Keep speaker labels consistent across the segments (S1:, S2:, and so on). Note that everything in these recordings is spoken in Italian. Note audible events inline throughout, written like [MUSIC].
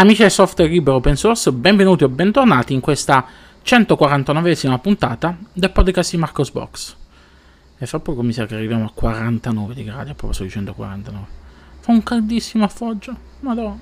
S1: Amici del software libero open source, benvenuti o bentornati in questa 149esima puntata del podcast di Marcos Box. E fra poco mi sa che arriviamo a 49 di gradi, a proposito di 149. Fa un caldissimo a Foggia, madonna.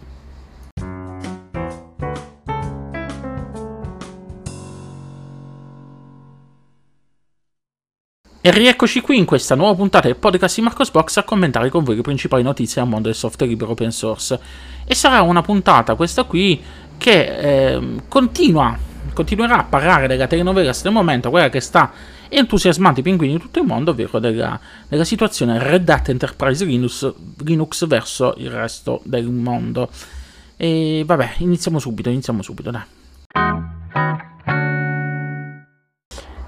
S1: E rieccoci qui in questa nuova puntata del podcast di Marcos Box a commentare con voi le principali notizie al mondo del software libero open source. E sarà una puntata, questa qui, che eh, continua, continuerà a parlare della telenovelas del momento, quella che sta entusiasmando i pinguini di tutto il mondo, ovvero della, della situazione Red Hat Enterprise Linux, Linux verso il resto del mondo. E vabbè, iniziamo subito, iniziamo subito, dai.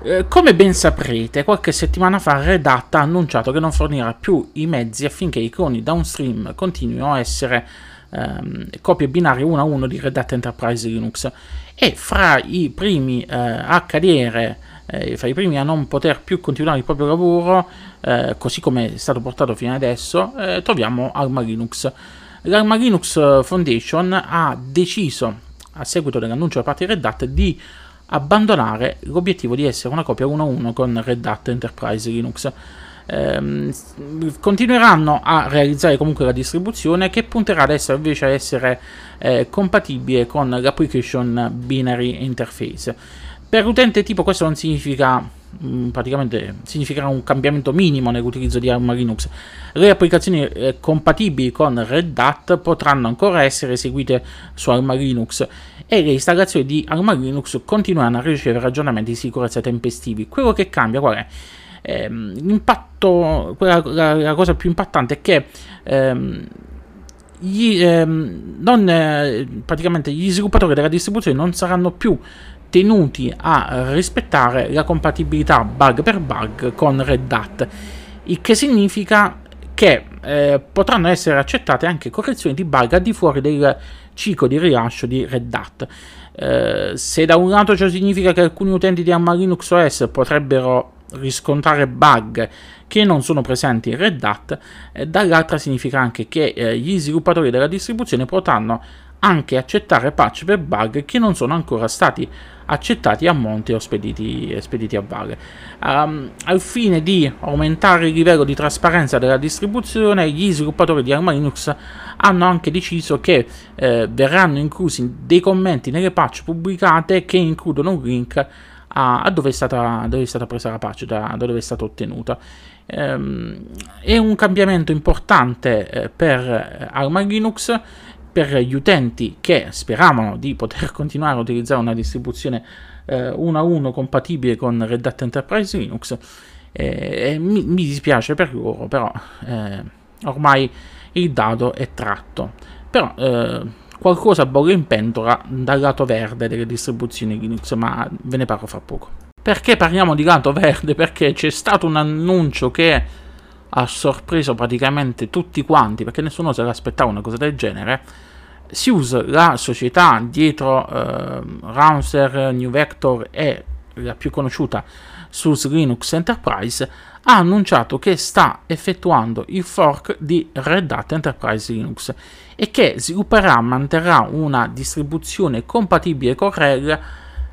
S1: Eh, come ben saprete, qualche settimana fa Red Hat ha annunciato che non fornirà più i mezzi affinché i cloni downstream continuino a essere ehm, copie binarie 1 a 1 di Red Hat Enterprise Linux e fra i primi eh, a cadere, eh, fra i primi a non poter più continuare il proprio lavoro, eh, così come è stato portato fino adesso, eh, troviamo Arma Linux. L'Arma Linux Foundation ha deciso, a seguito dell'annuncio da parte di Red Hat, di abbandonare l'obiettivo di essere una copia 1-1 con Red Hat Enterprise Linux. Ehm, continueranno a realizzare comunque la distribuzione che punterà ad essere invece a essere eh, compatibile con l'application binary interface. Per l'utente tipo questo non significa praticamente significherà un cambiamento minimo nell'utilizzo di Arma Linux. Le applicazioni eh, compatibili con Red Hat potranno ancora essere eseguite su Arma Linux e le installazioni di Arma Linux continueranno a ricevere aggiornamenti di sicurezza tempestivi. Quello che cambia qual è? Ehm, l'impatto, quella, la, la, cosa più impattante è che ehm, gli, ehm, non, eh, praticamente gli sviluppatori della distribuzione non saranno più tenuti a rispettare la compatibilità bug per bug con Red Hat, il che significa che eh, potranno essere accettate anche correzioni di bug al di fuori del ciclo di rilascio di Red Hat. Eh, se da un lato ciò significa che alcuni utenti di Arma Linux OS potrebbero riscontrare bug che non sono presenti in Red Hat, eh, dall'altra significa anche che eh, gli sviluppatori della distribuzione potranno anche accettare patch per bug che non sono ancora stati accettati a monte o spediti, spediti a valle. Um, al fine di aumentare il livello di trasparenza della distribuzione, gli sviluppatori di Arma Linux hanno anche deciso che eh, verranno inclusi dei commenti nelle patch pubblicate che includono un link a, a dove, è stata, dove, è stata, presa la patch, da, da dove è stata ottenuta. Um, è un cambiamento importante eh, per Arma Linux per gli utenti che speravano di poter [LAUGHS] continuare a utilizzare una distribuzione eh, 1 a 1 compatibile con Red Hat Enterprise Linux. Eh, mi, mi, dispiace per loro, però eh, ormai il dado è tratto. Però eh, qualcosa bolle in pentola dal lato verde delle distribuzioni Linux, ma ve ne parlo fra poco. Perché parliamo di lato verde? Perché c'è stato un annuncio che ha sorpreso praticamente tutti quanti, perché nessuno se l'aspettava una cosa del genere. SUSE, la società dietro eh, Rouncer, New Vector e la più conosciuta SUSE Linux Enterprise, ha annunciato che sta effettuando il fork di Red Hat Enterprise Linux e che svilupperà e manterrà una distribuzione compatibile con RHEL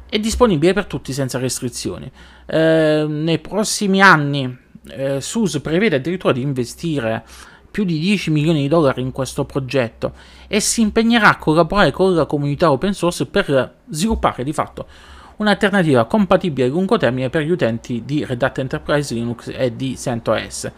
S1: e disponibile per tutti senza restrizioni. Eh, nei prossimi anni eh, SUSE prevede addirittura di investire più di 10 milioni di dollari in questo progetto e si impegnerà a collaborare con la comunità open source per sviluppare di fatto un'alternativa compatibile a lungo termine per gli utenti di Red Hat Enterprise Linux e di CentOS.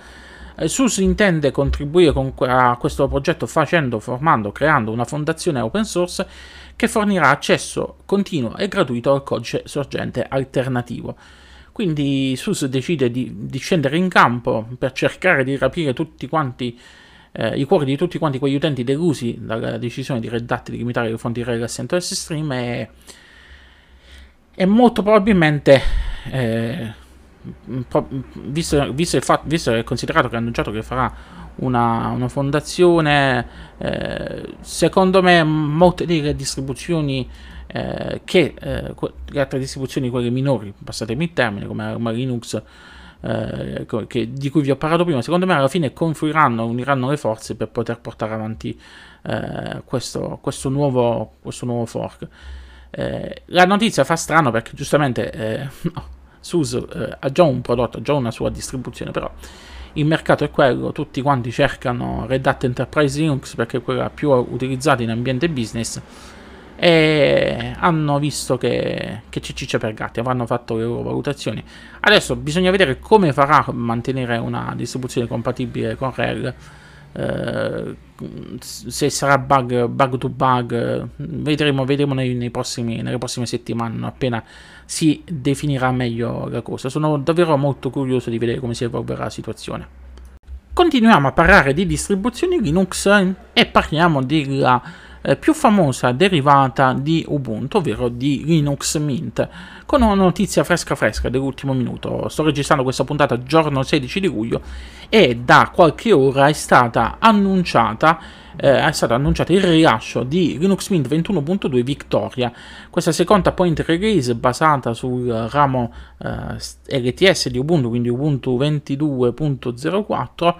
S1: Eh, SUSE intende contribuire a questo progetto facendo, formando, creando una fondazione open source che fornirà accesso continuo e gratuito al codice sorgente alternativo. Quindi SUS decide di, di, scendere in campo per cercare di rapire tutti quanti eh, i cuori di tutti quanti quegli utenti delusi dalla decisione di Red Hat di limitare le fonti REL a CentOS Stream e, e molto probabilmente eh, visto, visto, il fatto, visto e considerato che ha annunciato che farà una, una fondazione eh, secondo me molte delle distribuzioni eh, che eh, le altre distribuzioni, quelle minori, passatemi il termine, come Arma Linux, eh, che, di cui vi ho parlato prima, secondo me alla fine confluiranno, uniranno le forze per poter portare avanti eh, questo, questo, nuovo, questo, nuovo, fork. La notizia fa strano perché giustamente [LAUGHS] no, SUSE ha già un prodotto, ha già una sua distribuzione, però il mercato è quello, tutti quanti cercano Red Hat Enterprise Linux perché è quella più utilizzata in ambiente business e hanno visto che, che c'è ciccia per gatti, avranno fatto le loro valutazioni. Adesso bisogna vedere come farà a mantenere una distribuzione compatibile con RHEL, eh, se sarà bug, bug to bug, vedremo, vedremo nei, nei prossimi, nelle prossime settimane, appena si definirà meglio la cosa. Sono davvero molto curioso di vedere come si evolverà la situazione. Continuiamo a parlare di distribuzioni Linux e parliamo della eh, più famosa derivata di Ubuntu, ovvero di Linux Mint, con una notizia fresca fresca dell'ultimo minuto. Sto registrando questa puntata giorno 16 di luglio e da qualche ora è stata annunciata eh, è stato annunciato il rilascio di Linux Mint 21.2 Victoria, questa seconda point release basata sul ramo eh, LTS di Ubuntu, quindi Ubuntu 22.04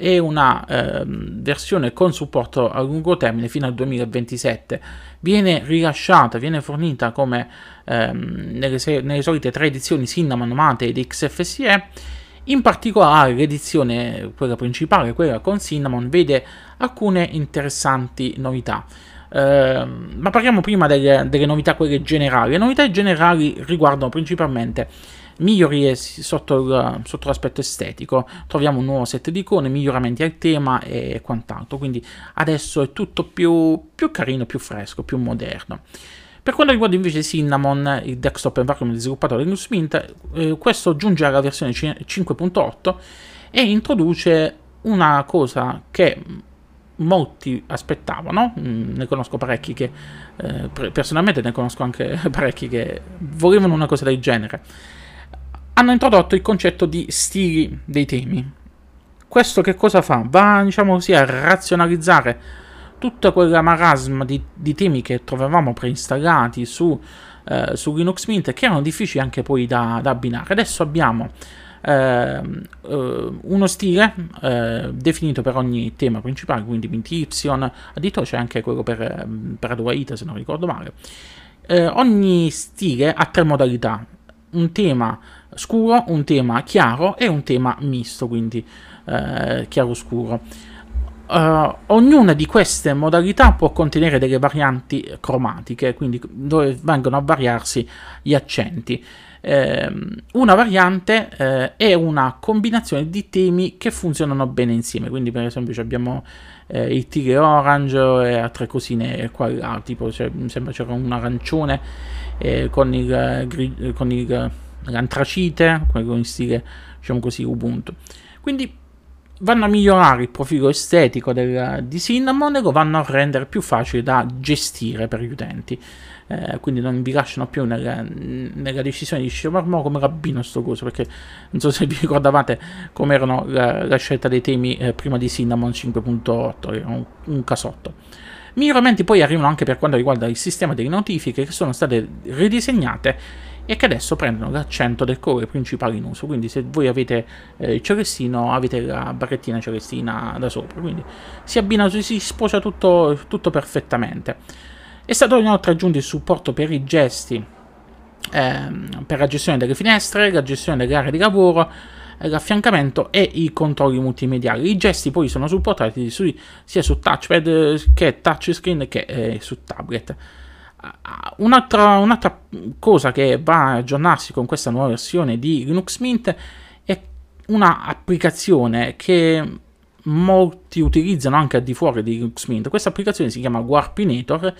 S1: e una eh, versione con supporto a lungo termine fino al 2027. Viene rilasciata, viene fornita come ehm, nelle, nelle, solite tre edizioni Cinnamon, Mate ed XFCE. In particolare l'edizione, quella principale, quella con Cinnamon, vede alcune interessanti novità. Uh, ma parliamo prima delle, delle, novità, quelle generali. Le novità generali riguardano principalmente migliorie sotto, il, sotto, l'aspetto estetico. Troviamo un nuovo set di icone, miglioramenti al tema e quant'altro. Quindi adesso è tutto più, più carino, più fresco, più moderno. Per quanto riguarda invece Cinnamon, il desktop environment sviluppato da Linux Mint, eh, questo giunge alla versione 5.8 e introduce una cosa che molti aspettavano, mm, ne conosco parecchi che eh, personalmente ne conosco anche [LAUGHS] parecchi che volevano una cosa del genere hanno introdotto il concetto di stili dei temi. Questo che cosa fa? Va, diciamo così, a razionalizzare tutta quella marasma di, di temi che trovavamo preinstallati su, eh, su, Linux Mint che erano difficili anche poi da, da abbinare. Adesso abbiamo eh, uno stile eh, definito per ogni tema principale, quindi Mint Y, addirittura c'è anche quello per, per Adwaita se non ricordo male. Eh, ogni stile ha tre modalità, un tema scuro, un tema chiaro e un tema misto, quindi eh, chiaro-scuro. Uh, ognuna di queste modalità può contenere delle varianti cromatiche, quindi dove vengono a variarsi gli accenti. Eh, una variante eh, è una combinazione di temi che funzionano bene insieme, quindi per esempio abbiamo eh, il tigre orange e altre cosine qua là, tipo cioè, mi sembra c'era un arancione eh, con il, con il l'antracite, quello in stile, diciamo così, Ubuntu. Quindi vanno a migliorare il profilo estetico del, di Cinnamon e lo vanno a rendere più facile da gestire per gli utenti. Eh, quindi non vi lasciano più nella, nella decisione di dire ma come rabbino sto coso perché non so se vi ricordavate come erano la, la scelta dei temi eh, prima di Cinnamon 5.8 era un, un casotto miglioramenti poi arrivano anche per quanto riguarda il sistema delle notifiche che sono state ridisegnate e che adesso prendono l'accento del colore principale in uso. Quindi se voi avete eh, il celestino avete la barrettina celestina da sopra, quindi si abbina, si sposa tutto, tutto perfettamente. È stato inoltre aggiunto il supporto per i gesti, ehm, per la gestione delle finestre, la gestione delle aree di lavoro, l'affiancamento e i controlli multimediali. I gesti poi sono supportati su, sia su touchpad che touchscreen che eh, su tablet. Un'altra, un'altra, cosa che va a aggiornarsi con questa nuova versione di Linux Mint è un'applicazione che molti utilizzano anche al di fuori di Linux Mint. Questa applicazione si chiama Warpinator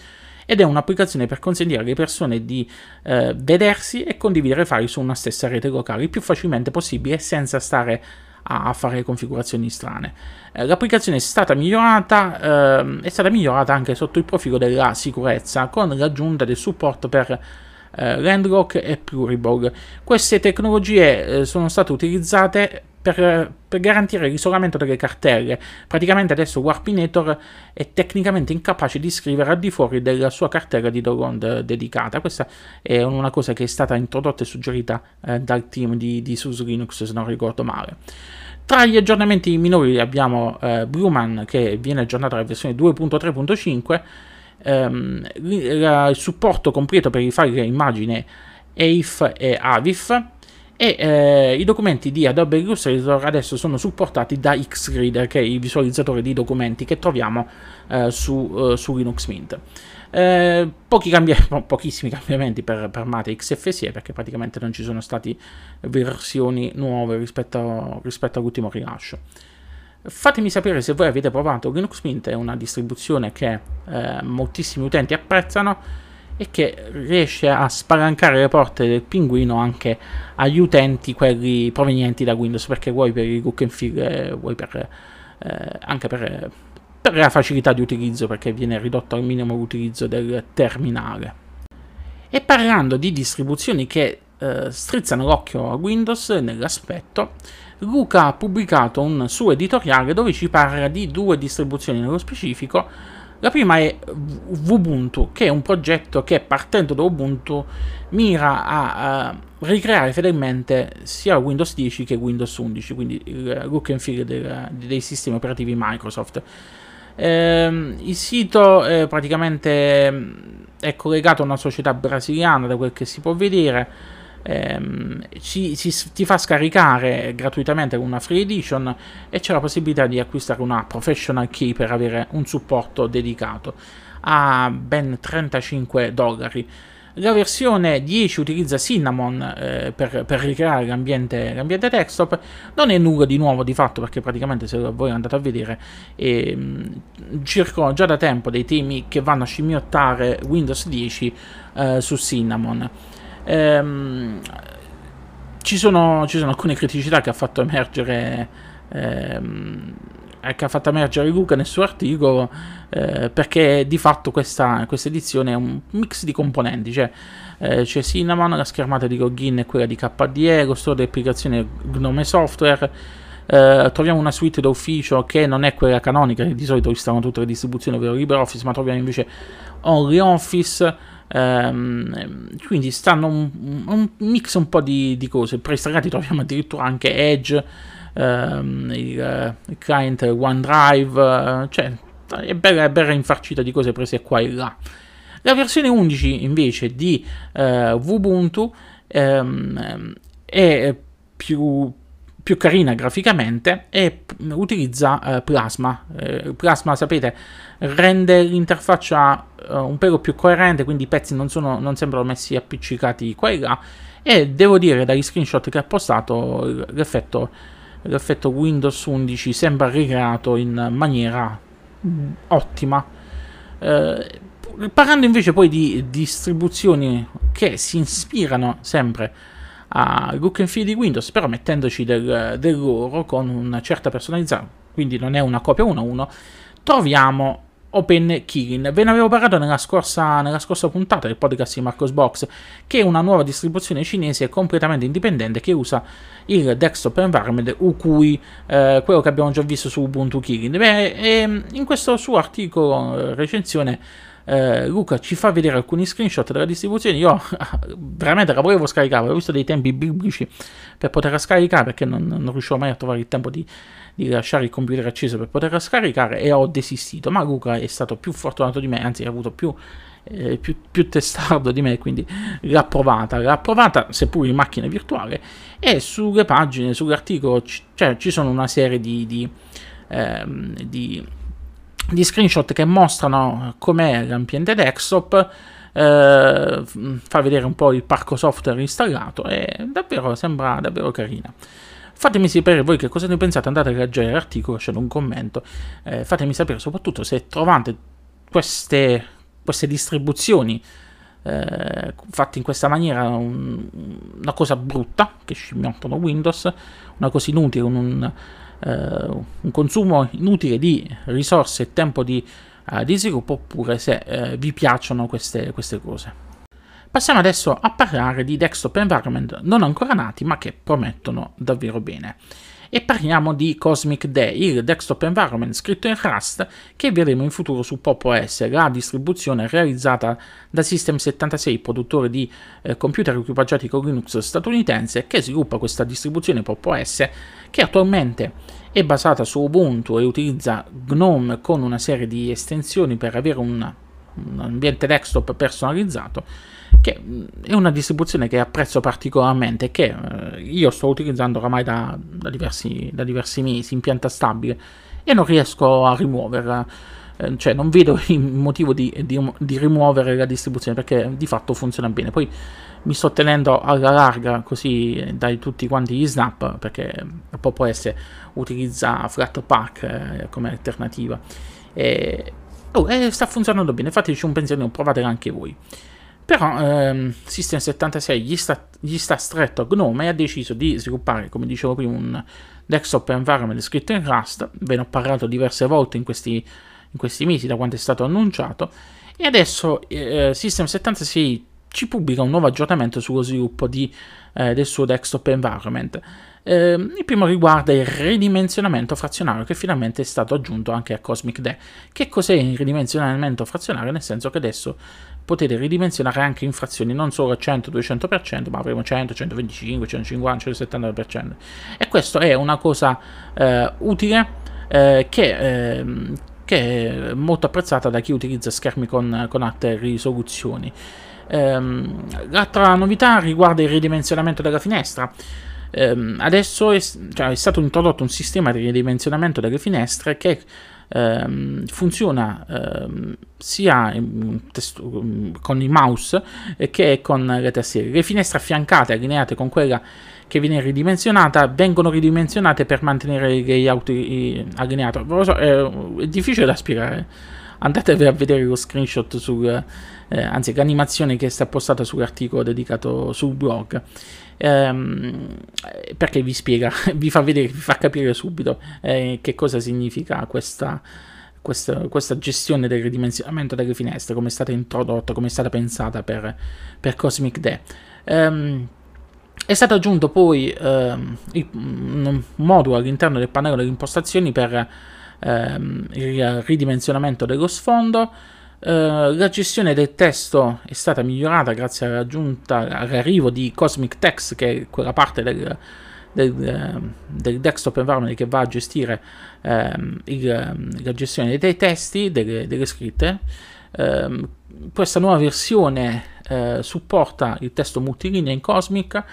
S1: ed è un'applicazione per consentire alle persone di eh, vedersi e condividere file su una stessa rete locale il più facilmente possibile senza stare a fare configurazioni strane. Eh, l'applicazione è stata migliorata, eh, è stata migliorata anche sotto il profilo della sicurezza con l'aggiunta del supporto per eh, Landlock e Pluriball. Queste tecnologie eh, sono state utilizzate per, per, garantire l'isolamento delle cartelle. Praticamente adesso Warpinator è tecnicamente incapace di scrivere al di fuori della sua cartella di download dedicata. Questa è una cosa che è stata introdotta e suggerita eh, dal team di, di SUSE Linux, se non ricordo male. Tra gli aggiornamenti minori abbiamo eh, Blueman che viene aggiornato alla versione 2.3.5, ehm, il supporto completo per i file immagine EIF e AVIF e eh, i documenti di Adobe Illustrator adesso sono supportati da Xreader che è il visualizzatore di documenti che troviamo eh, su, eh, su, Linux Mint. Eh, pochi cambi- [LAUGHS] pochissimi cambiamenti per, per Matrix FSE perché praticamente non ci sono state versioni nuove rispetto, rispetto all'ultimo rilascio. Fatemi sapere se voi avete provato Linux Mint, è una distribuzione che eh, moltissimi utenti apprezzano e che riesce a spalancare le porte del pinguino anche agli utenti, quelli provenienti da Windows, perché vuoi per il look and feel, eh, vuoi per, eh, anche per, per, la facilità di utilizzo, perché viene ridotto al minimo l'utilizzo del terminale. E parlando di distribuzioni che eh, strizzano l'occhio a Windows nell'aspetto, Luca ha pubblicato un suo editoriale dove ci parla di due distribuzioni nello specifico, la prima è Ubuntu, che è un progetto che partendo da Ubuntu mira a, a ricreare fedelmente sia Windows 10 che Windows 11, quindi il look and feel del, dei sistemi operativi Microsoft. Eh, il sito eh, praticamente è collegato a una società brasiliana, da quel che si può vedere ehm, ci, ci, ti fa scaricare gratuitamente una free edition e c'è la possibilità di acquistare una professional key per avere un supporto dedicato a ben 35 dollari. La versione 10 utilizza Cinnamon eh, per, per, ricreare l'ambiente, l'ambiente, desktop, non è nulla di nuovo di fatto perché praticamente se voi andate a vedere eh, circolano già da tempo dei temi che vanno a scimmiottare Windows 10 eh, su Cinnamon. Ehm, ci, sono, ci, sono, alcune criticità che ha fatto emergere. Ehm, che ha fatto emergere Luca nel suo articolo eh, perché di fatto questa, questa, edizione è un mix di componenti cioè eh, c'è Cinnamon, la schermata di login è quella di KDE, lo store di applicazione Gnome Software eh, troviamo una suite d'ufficio che non è quella canonica che di solito installano tutte le distribuzioni ovvero LibreOffice ma troviamo invece OnlyOffice Um, quindi stanno un, un, mix un po' di, di cose. Preinstallati troviamo addirittura anche Edge, um, il, il, client OneDrive, uh, cioè è bella, è bella infarcita di cose prese qua e là. La versione 11 invece di uh, Ubuntu um, è più, più carina graficamente e utilizza uh, Plasma. Uh, Plasma, sapete, rende l'interfaccia uh, un pelo più coerente, quindi i pezzi non, sono, non sembrano messi appiccicati qua e là. E devo dire dagli screenshot che ha postato l'effetto, l'effetto Windows 11 sembra ricreato in maniera ottima. parlando invece poi di distribuzioni che si ispirano sempre a look and feel di Windows, però mettendoci del, del loro con una certa personalizzazione, quindi non è una copia 1 a 1, troviamo Open Kirin. Ve ne avevo parlato nella scorsa, nella scorsa, puntata del podcast di Marcos Box, che è una nuova distribuzione cinese completamente indipendente che usa il desktop environment UQI, eh, quello che abbiamo già visto su Ubuntu Kirin. Beh, ehm, in questo suo articolo, eh, recensione, eh, Luca ci fa vedere alcuni screenshot della distribuzione. Io [LAUGHS] veramente la volevo scaricare, ho visto dei tempi biblici per poterla scaricare perché non, non riuscivo mai a trovare il tempo di, di, lasciare il computer acceso per poterla scaricare e ho desistito. Ma Luca è stato più fortunato di me, anzi ha avuto più, eh, più, più testardo di me, quindi l'ha provata. L'ha provata seppur in macchina virtuale e sulle pagine, sull'articolo, c- cioè, ci sono una serie di, di, ehm, di di screenshot che mostrano com'è l'ambiente desktop, eh, fa vedere un po' il parco software installato e davvero sembra davvero carina. Fatemi sapere voi che cosa ne pensate, andate a leggere l'articolo, lasciate un commento, eh, fatemi sapere soprattutto se trovate queste, queste distribuzioni eh, fatte in questa maniera un, una cosa brutta, che scimmiottano Windows, una cosa inutile, un, eh, un consumo inutile di risorse e tempo di, uh, di sviluppo oppure se uh, vi piacciono queste, queste cose. Passiamo adesso a parlare di desktop environment non ancora nati ma che promettono davvero bene. E parliamo di Cosmic Day, il desktop environment scritto in Rust che vedremo in futuro su Pop OS, la distribuzione realizzata da System76, produttore di eh, computer equipaggiati con Linux statunitense, che sviluppa questa distribuzione Pop OS che attualmente è basata su Ubuntu e utilizza GNOME con una serie di estensioni per avere un, un ambiente desktop personalizzato che è una distribuzione che apprezzo particolarmente che eh, io sto utilizzando oramai da, da, diversi, da, diversi, mesi in pianta stabile e non riesco a rimuoverla. Eh, cioè, non vedo [LAUGHS] il motivo di, di, di, rimuovere la distribuzione perché di fatto funziona bene. Poi mi sto tenendo alla larga così dai tutti quanti gli snap perché Pop OS utilizza Flatpak eh, come alternativa. E, oh, e sta funzionando bene. Fateci un pensierino, provatela anche voi. Però ehm, System 76 gli sta, gli sta stretto a Gnome e ha deciso di sviluppare, come dicevo prima, un desktop environment scritto in Rust. Ve ne ho parlato diverse volte in questi, in questi mesi da quando è stato annunciato. E adesso eh, System 76 ci pubblica un nuovo aggiornamento sullo sviluppo di, eh, del suo desktop environment. Eh, il primo riguarda il ridimensionamento frazionario che finalmente è stato aggiunto anche a Cosmic Day. Che cos'è il ridimensionamento frazionario? Nel senso che adesso potete ridimensionare anche in frazioni non solo al 100-200%, ma avremo 100, 125, 150, 170%. E questo è una cosa eh, utile eh, che, eh, che, è molto apprezzata da chi utilizza schermi con, con alte risoluzioni. Ehm, l'altra novità riguarda il ridimensionamento della finestra. Um, adesso è, cioè, è, stato introdotto un sistema di ridimensionamento delle finestre che um, funziona um, sia testo, con il mouse che con le tastiere. Le finestre affiancate, allineate con quella che viene ridimensionata, vengono ridimensionate per mantenere il layout allineato. È difficile da spiegare. Andatevi a vedere lo screenshot sul, eh, anzi l'animazione che sta postata sull'articolo dedicato sul blog ehm, perché vi spiega, [LAUGHS] vi fa vedere, vi fa capire subito eh, che cosa significa questa, questa, questa, gestione del ridimensionamento delle finestre, come è stata introdotta, come è stata pensata per, per Cosmic Day. Um, è stato aggiunto poi um, un modulo all'interno del pannello delle impostazioni per um, il ridimensionamento dello sfondo, Uh, la gestione del testo è stata migliorata grazie all'arrivo di Cosmic Text, che è quella parte del, del, ehm, del desktop environment che va a gestire um, il, la gestione dei testi, delle, delle scritte. Um, questa nuova versione uh, supporta il testo multilinea in Cosmic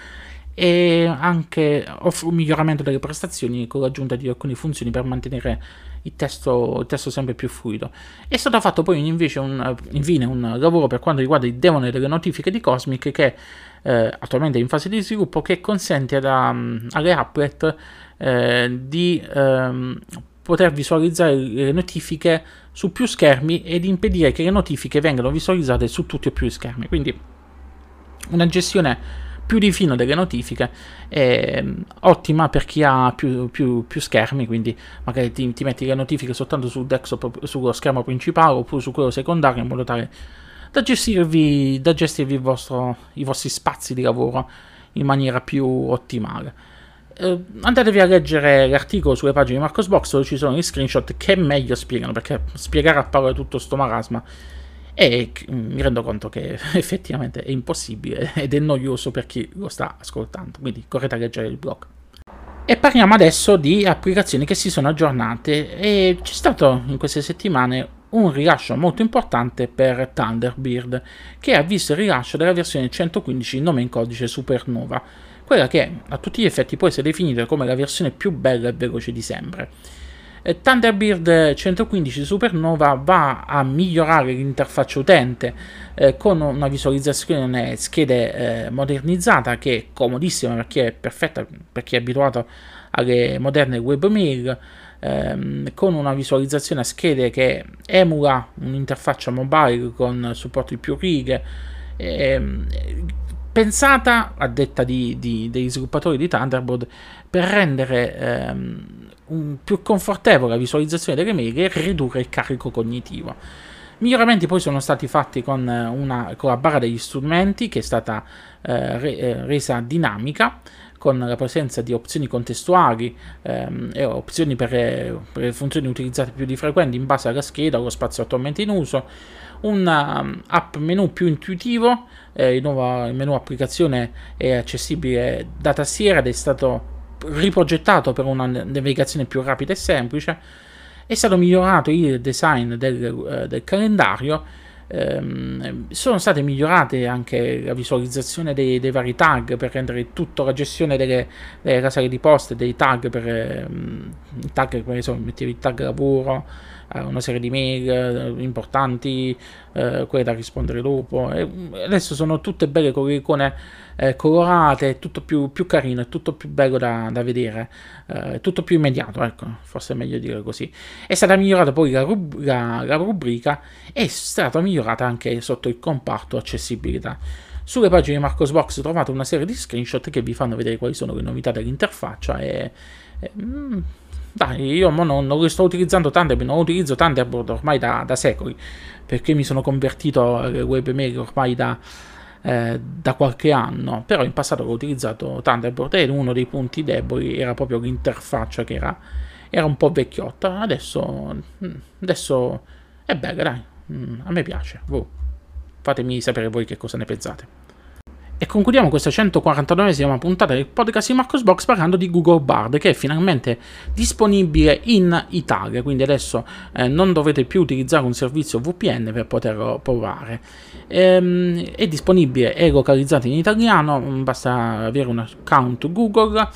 S1: e anche offre un miglioramento delle prestazioni con l'aggiunta di alcune funzioni per mantenere il testo, il testo sempre più fluido. È stato fatto poi invece un, infine un lavoro per quanto riguarda il demone delle notifiche di Cosmic che eh, attualmente è in fase di sviluppo che consente mm, alle applet eh, di ehm, poter visualizzare le notifiche su più schermi ed impedire che le notifiche vengano visualizzate su tutti e più schermi. Quindi una gestione più di fino delle notifiche, è mm, ottima per chi ha più, più, più schermi, quindi magari ti, ti, metti le notifiche soltanto sul desktop, sullo schermo principale oppure su quello secondario in modo tale da gestirvi, da gestirvi vostro, i vostri spazi di lavoro in maniera più ottimale. Uh, andatevi a leggere l'articolo sulle pagine di Marcosbox dove ci sono gli screenshot che meglio spiegano perché spiegare a parole tutto sto marasma e mi rendo conto che [LAUGHS] effettivamente è impossibile [LAUGHS] ed è noioso per chi lo sta ascoltando, quindi correte a leggere il blog. E parliamo adesso di applicazioni che si sono aggiornate e c'è stato in queste settimane un rilascio molto importante per Thunderbird che ha visto il rilascio della versione 115 nome in codice Supernova, quella che a tutti gli effetti può essere definita come la versione più bella e veloce di sempre. Thunderbird 115 Supernova va a migliorare l'interfaccia utente eh, con una visualizzazione schede eh, modernizzata che è comodissima perché è perfetta per chi è abituato alle moderne webmail ehm, con una visualizzazione a schede che emula un'interfaccia mobile con supporto di più righe ehm, pensata a detta di, di, degli sviluppatori di Thunderbird per rendere ehm, un, più confortevole la visualizzazione delle mail e ridurre il carico cognitivo. Miglioramenti poi sono stati fatti con, una, con la barra degli strumenti che è stata eh, re, eh, resa dinamica, con la presenza di opzioni contestuali ehm, e opzioni per, per, le funzioni utilizzate più di frequenti in base alla scheda o allo spazio attualmente in uso, un um, app menu più intuitivo, eh, il nuovo menu applicazione è accessibile da tastiera ed è stato riprogettato per una navigazione più rapida e semplice, è stato migliorato il design del, uh, del calendario. Ehm, sono state migliorate anche la visualizzazione dei, dei, vari tag per rendere tutta la gestione delle, delle caselle di posta e dei tag per ehm, tag, per esempio, mettevi il tag lavoro eh, una serie di mail eh, importanti, eh, quelle da rispondere dopo. E adesso sono tutte belle con le icone eh, colorate, tutto più, più, carino, tutto più bello da, da vedere, eh, tutto più immediato, ecco, forse è meglio dire così. È stata migliorata poi la, rub- la, la rubrica e è stata migliorata anche sotto il comparto accessibilità. Sulle pagine di Marcosbox trovate una serie di screenshot che vi fanno vedere quali sono le novità dell'interfaccia e, e mm, dai, io non, non sto utilizzando Thunderbird, non utilizzo Thunderbird ormai da, da, secoli, perché mi sono convertito alle webmail ormai da, eh, da qualche anno, però in passato ho utilizzato Thunderbird e uno dei punti deboli era proprio l'interfaccia che era, era un po' vecchiotta, adesso, mm, adesso è bella, dai, mm, a me piace, oh, fatemi sapere voi che cosa ne pensate. E concludiamo questa 149esima puntata del podcast di Marcos Box parlando di Google Bard che è finalmente disponibile in Italia, quindi adesso eh, non dovete più utilizzare un servizio VPN per poterlo provare. Ehm, è disponibile, è localizzato in italiano, basta avere un account Google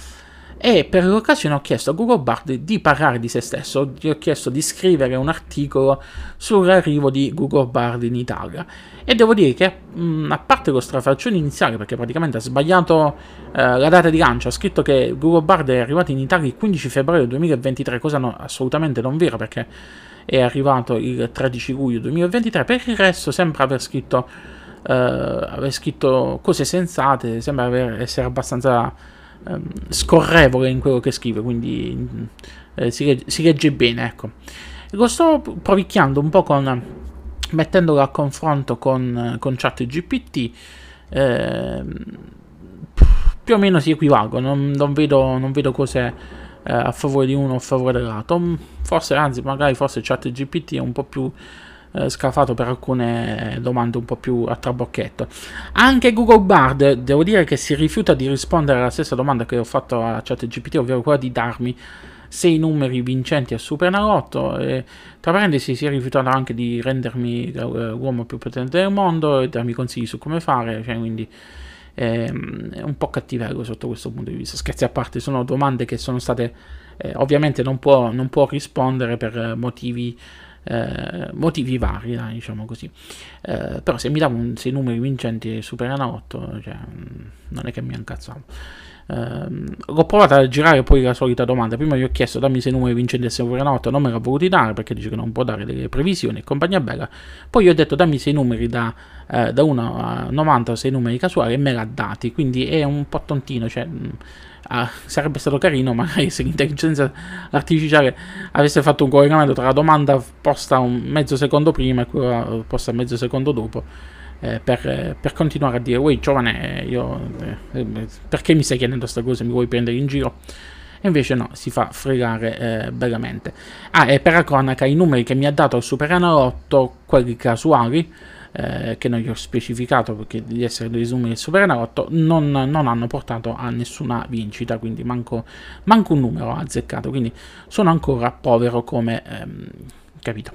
S1: e per l'occasione ho chiesto a Google Bard di parlare di se stesso, gli ho chiesto di scrivere un articolo sull'arrivo di Google Bard in Italia. E devo dire che mh, a parte lo strafalcione iniziale perché praticamente ha sbagliato eh, la data di lancio, ha scritto che Google Bard è arrivato in Italia il 15 febbraio 2023, cosa no, assolutamente non vera perché è arrivato il 13 luglio 2023, per il resto sembra aver scritto, eh, aver scritto cose sensate, sembra aver, essere abbastanza Ehm, scorrevole in quello che scrive, quindi eh, si, legge, si, legge, bene, ecco. Lo sto provicchiando un po' con mettendolo a confronto con, con ChatGPT. Eh, più o meno si equivalgono, non, non, vedo, non vedo cose eh, a favore di uno o a favore dell'altro. Forse, anzi, magari forse ChatGPT è un po' più eh, scafato per alcune domande un po' più a trabocchetto. Anche Google Bard, devo dire che si rifiuta di rispondere alla stessa domanda che ho fatto a ChatGPT, ovvero quella di darmi sei numeri vincenti al Supernalotto. E, tra parentesi, si è rifiutato anche di rendermi l'uomo più potente del mondo e darmi consigli su come fare. Cioè, quindi ehm, è un po' cattivello sotto questo punto di vista. Scherzi a parte, sono domande che sono state. Eh, ovviamente non può, non può rispondere per motivi eh, motivi vari, dai, diciamo così. Eh, però se mi davo un, sei numeri vincenti Super 8, cioè, mm, non è che mi incazzavo. Uh, ho provato a girare poi la solita domanda. Prima gli ho chiesto dammi se numeri vincenti del Superenalotto, non me l'ha voluti dare perché dice che non può dare delle previsioni e compagnia bella. Poi gli ho detto dammi sei numeri da, uh, da 1 a 90, sei numeri casuali e me l'ha dati. Quindi è un po' tontino, cioè, mm, uh, sarebbe stato carino magari se l'intelligenza artificiale avesse fatto un collegamento tra la domanda posta un mezzo secondo prima e quella posta mezzo secondo dopo eh, per, per, continuare a dire, uè giovane, io, eh, perché mi stai chiedendo questa cosa, mi vuoi prendere in giro? E invece no, si fa fregare eh, bellamente. Ah, e per la cronaca, i numeri che mi ha dato il Super Enalotto, quelli casuali, eh, che non gli ho specificato perché di essere dei numeri del Super Enalotto, non, non, hanno portato a nessuna vincita, quindi manco, manco un numero azzeccato, quindi sono ancora povero come... Ehm, capito?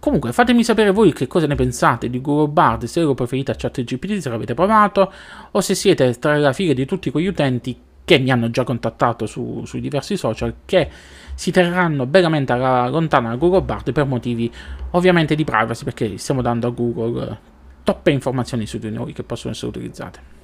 S1: Comunque, fatemi sapere voi che cosa ne pensate di Google Bard, se lo preferite a ChatGPT, se l'avete provato, o se siete tra la fila di tutti quegli utenti che mi hanno già contattato su, sui diversi social, che si terranno bellamente alla, lontana da Google Bard per motivi ovviamente di privacy, perché stiamo dando a Google troppe informazioni su di noi che possono essere utilizzate.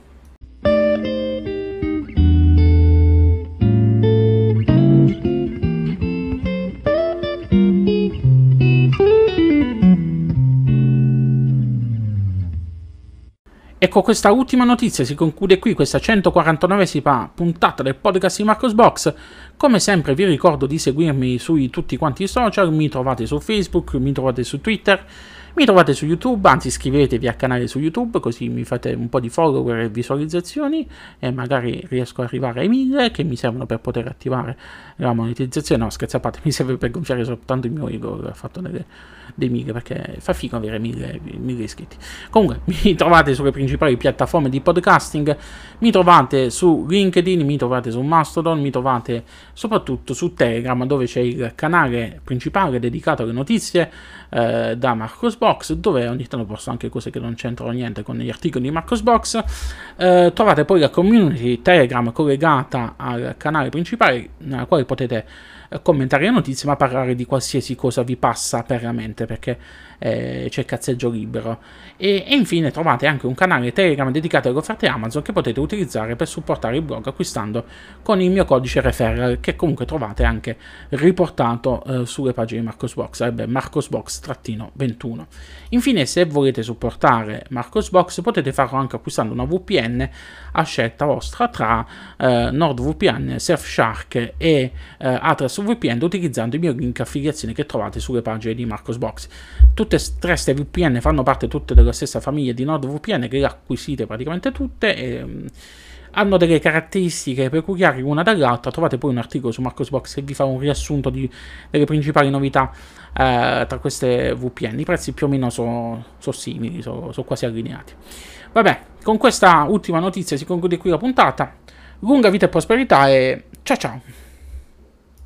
S1: E con questa ultima notizia si conclude qui questa 149esima puntata del podcast di Marcos Box. Come sempre vi ricordo di seguirmi su tutti quanti i social, mi trovate su Facebook, mi trovate su Twitter, Mi trovate su YouTube, anzi iscrivetevi al canale su YouTube così mi fate un po' di follower e visualizzazioni e magari riesco ad arrivare ai 1000 che mi servono per poter attivare la monetizzazione. No, scherzo a parte, [LAUGHS] mi serve per gonfiare soltanto il mio ego, ho fatto delle, dei 1000 perché fa figo avere 1000, 1000 iscritti. Comunque [LAUGHS] mi trovate sulle principali piattaforme di podcasting, mi trovate su LinkedIn, mi trovate su Mastodon, mi trovate soprattutto su Telegram dove c'è il canale principale dedicato alle notizie eh, da Marcosbox dove ogni tanto posto anche cose che non c'entrano niente con gli articoli di Marcosbox. Eh, trovate poi la community Telegram collegata al canale principale nella quale potete eh, commentare le notizie ma parlare di qualsiasi cosa vi passa per la mente perché eh, c'è cazzeggio libero. E, e, infine trovate anche un canale Telegram dedicato alle offerte Amazon che potete utilizzare per supportare il blog acquistando con il mio codice referral che comunque trovate anche riportato eh, sulle pagine di Marcosbox, sarebbe marcosbox-21. Infine se volete supportare Marcosbox potete farlo anche acquistando una VPN a scelta vostra tra eh, NordVPN, Surfshark e eh, Atlas VPN utilizzando il mio link affiliazione che trovate sulle pagine di Marcosbox. Tutte e tre queste VPN fanno parte tutte della stessa famiglia di NordVPN che le acquisite praticamente tutte e um, hanno delle caratteristiche peculiari l'una dall'altra. Trovate poi un articolo su Marcosbox che vi fa un riassunto di, delle principali novità eh, tra queste VPN. I prezzi più o meno sono, sono simili, sono, sono quasi allineati. Vabbè, con questa ultima notizia si conclude qui la puntata. Lunga vita e prosperità e ciao ciao!